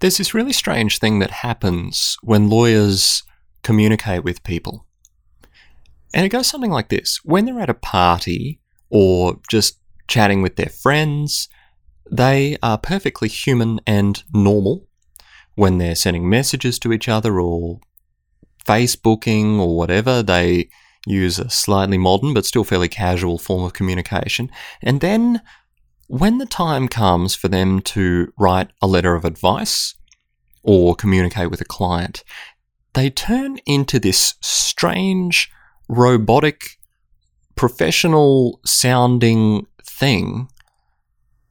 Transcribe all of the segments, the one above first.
There's this really strange thing that happens when lawyers communicate with people. And it goes something like this when they're at a party or just chatting with their friends, they are perfectly human and normal when they're sending messages to each other or Facebooking or whatever. They use a slightly modern but still fairly casual form of communication. And then when the time comes for them to write a letter of advice or communicate with a client, they turn into this strange, robotic, professional sounding thing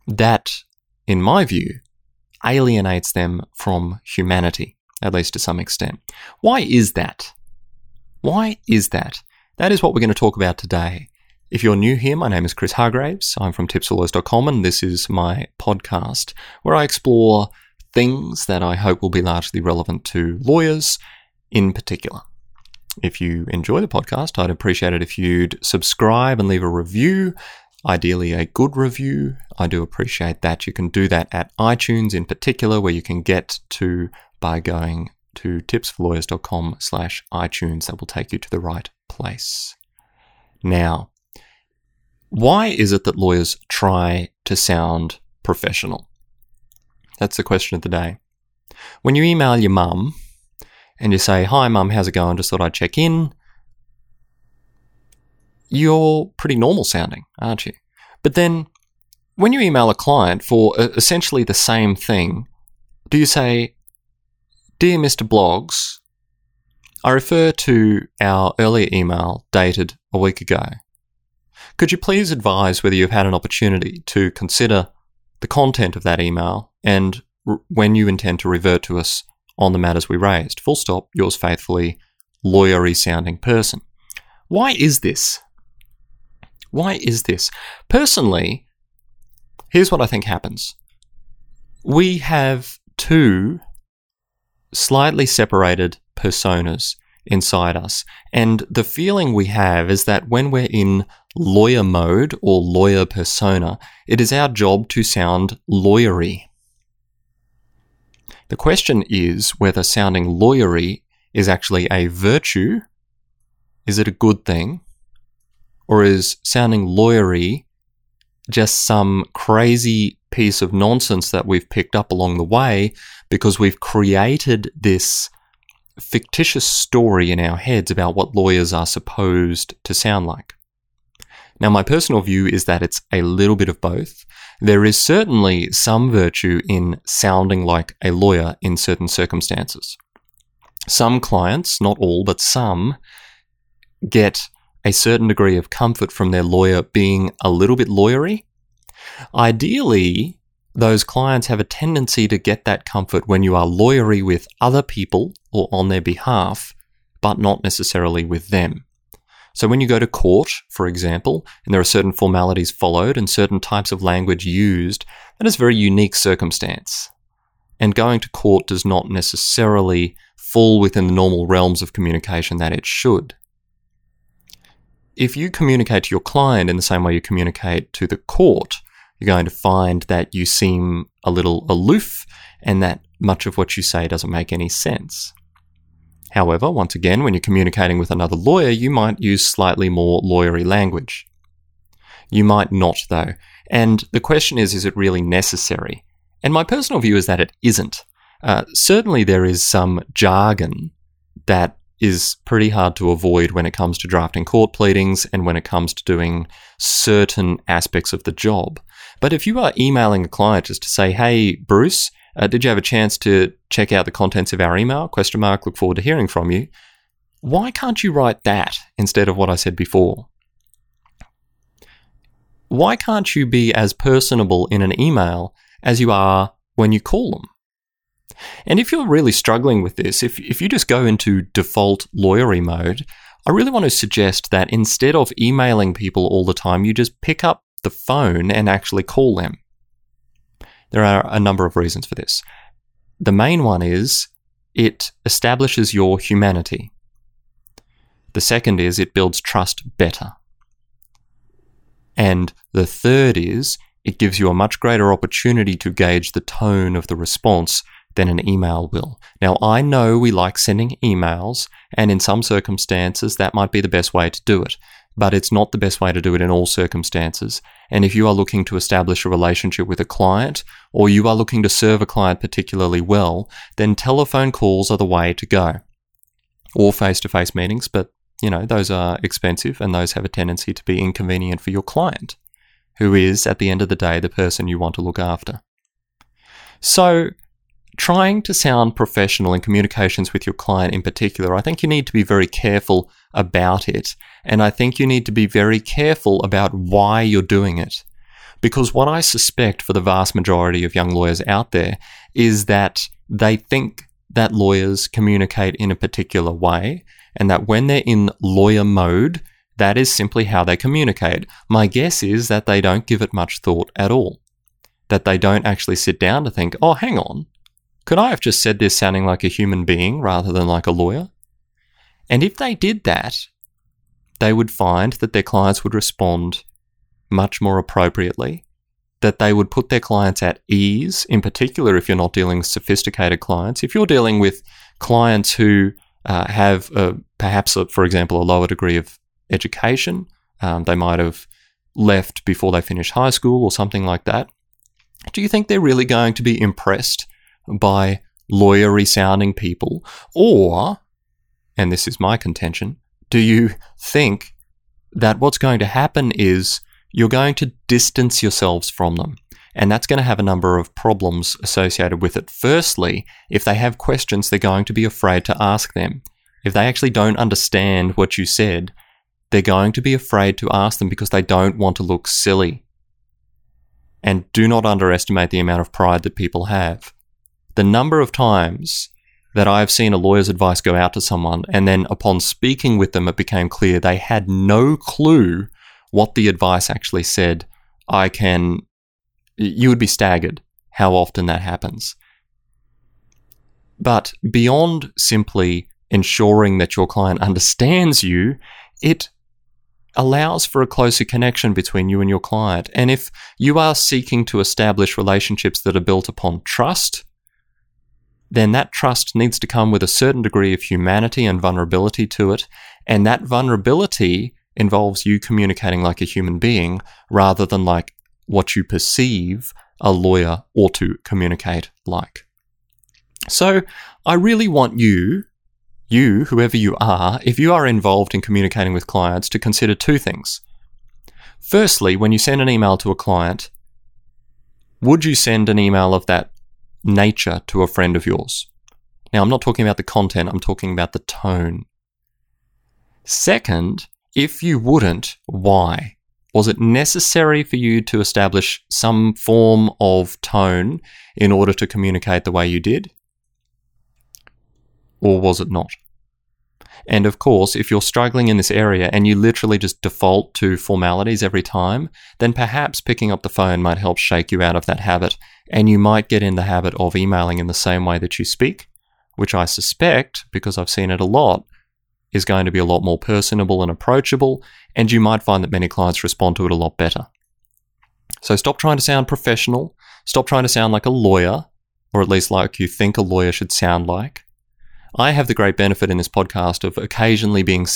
that, in my view, alienates them from humanity, at least to some extent. Why is that? Why is that? That is what we're going to talk about today. If you're new here, my name is Chris Hargreaves. I'm from tipsforlawyers.com and this is my podcast where I explore things that I hope will be largely relevant to lawyers in particular. If you enjoy the podcast, I'd appreciate it if you'd subscribe and leave a review, ideally a good review. I do appreciate that. You can do that at iTunes in particular, where you can get to by going to tipsforlawyers.com slash iTunes. That will take you to the right place. Now, why is it that lawyers try to sound professional? That's the question of the day. When you email your mum and you say, Hi, mum, how's it going? Just thought I'd check in, you're pretty normal sounding, aren't you? But then when you email a client for essentially the same thing, do you say, Dear Mr. Bloggs, I refer to our earlier email dated a week ago. Could you please advise whether you've had an opportunity to consider the content of that email and r- when you intend to revert to us on the matters we raised? Full stop, yours faithfully, lawyery sounding person. Why is this? Why is this? Personally, here's what I think happens. We have two slightly separated personas inside us. And the feeling we have is that when we're in lawyer mode or lawyer persona, it is our job to sound lawyery. The question is whether sounding lawyery is actually a virtue. Is it a good thing? Or is sounding lawyery just some crazy piece of nonsense that we've picked up along the way because we've created this fictitious story in our heads about what lawyers are supposed to sound like. Now, my personal view is that it's a little bit of both. There is certainly some virtue in sounding like a lawyer in certain circumstances. Some clients, not all, but some, get a certain degree of comfort from their lawyer being a little bit lawyery. Ideally, those clients have a tendency to get that comfort when you are lawyery with other people or on their behalf, but not necessarily with them. So when you go to court, for example, and there are certain formalities followed and certain types of language used, that is a very unique circumstance. And going to court does not necessarily fall within the normal realms of communication that it should. If you communicate to your client in the same way you communicate to the court, you're going to find that you seem a little aloof and that much of what you say doesn't make any sense. However, once again, when you're communicating with another lawyer, you might use slightly more lawyery language. You might not, though. And the question is, is it really necessary? And my personal view is that it isn't. Uh, certainly, there is some jargon that is pretty hard to avoid when it comes to drafting court pleadings and when it comes to doing certain aspects of the job. But if you are emailing a client just to say, hey, Bruce, uh, did you have a chance to check out the contents of our email? Question mark, look forward to hearing from you. Why can't you write that instead of what I said before? Why can't you be as personable in an email as you are when you call them? And if you're really struggling with this, if, if you just go into default lawyery mode, I really want to suggest that instead of emailing people all the time, you just pick up the phone and actually call them. There are a number of reasons for this. The main one is it establishes your humanity. The second is it builds trust better. And the third is it gives you a much greater opportunity to gauge the tone of the response than an email will. Now, I know we like sending emails, and in some circumstances, that might be the best way to do it, but it's not the best way to do it in all circumstances. And if you are looking to establish a relationship with a client, or you are looking to serve a client particularly well, then telephone calls are the way to go. Or face to face meetings, but you know, those are expensive and those have a tendency to be inconvenient for your client, who is, at the end of the day, the person you want to look after. So, trying to sound professional in communications with your client in particular, I think you need to be very careful about it. And I think you need to be very careful about why you're doing it. Because what I suspect for the vast majority of young lawyers out there is that they think that lawyers communicate in a particular way, and that when they're in lawyer mode, that is simply how they communicate. My guess is that they don't give it much thought at all. That they don't actually sit down to think, oh, hang on, could I have just said this sounding like a human being rather than like a lawyer? And if they did that, they would find that their clients would respond much more appropriately, that they would put their clients at ease, in particular if you're not dealing with sophisticated clients. If you're dealing with clients who uh, have perhaps, a, for example, a lower degree of education, um, they might have left before they finished high school or something like that. Do you think they're really going to be impressed by lawyery sounding people? Or, and this is my contention, do you think that what's going to happen is you're going to distance yourselves from them? And that's going to have a number of problems associated with it. Firstly, if they have questions, they're going to be afraid to ask them. If they actually don't understand what you said, they're going to be afraid to ask them because they don't want to look silly. And do not underestimate the amount of pride that people have the number of times that I've seen a lawyer's advice go out to someone, and then upon speaking with them, it became clear they had no clue what the advice actually said. I can, you would be staggered how often that happens. But beyond simply ensuring that your client understands you, it allows for a closer connection between you and your client. And if you are seeking to establish relationships that are built upon trust, then that trust needs to come with a certain degree of humanity and vulnerability to it. And that vulnerability involves you communicating like a human being rather than like what you perceive a lawyer ought to communicate like. So I really want you, you, whoever you are, if you are involved in communicating with clients, to consider two things. Firstly, when you send an email to a client, would you send an email of that nature to a friend of yours. Now, I'm not talking about the content, I'm talking about the tone. Second, if you wouldn't, why? Was it necessary for you to establish some form of tone in order to communicate the way you did? Or was it not? And of course, if you're struggling in this area and you literally just default to formalities every time, then perhaps picking up the phone might help shake you out of that habit. And you might get in the habit of emailing in the same way that you speak, which I suspect, because I've seen it a lot, is going to be a lot more personable and approachable. And you might find that many clients respond to it a lot better. So stop trying to sound professional. Stop trying to sound like a lawyer, or at least like you think a lawyer should sound like. I have the great benefit in this podcast of occasionally being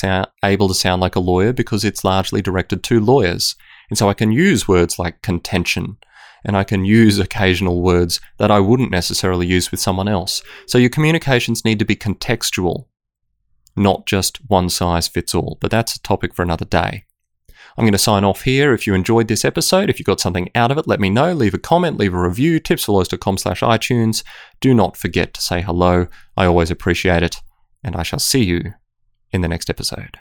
able to sound like a lawyer because it's largely directed to lawyers. And so I can use words like contention and I can use occasional words that I wouldn't necessarily use with someone else. So your communications need to be contextual, not just one size fits all. But that's a topic for another day. I'm going to sign off here. If you enjoyed this episode, if you got something out of it, let me know. Leave a comment, leave a review, tipsforlawyers.com slash iTunes. Do not forget to say hello. I always appreciate it. And I shall see you in the next episode.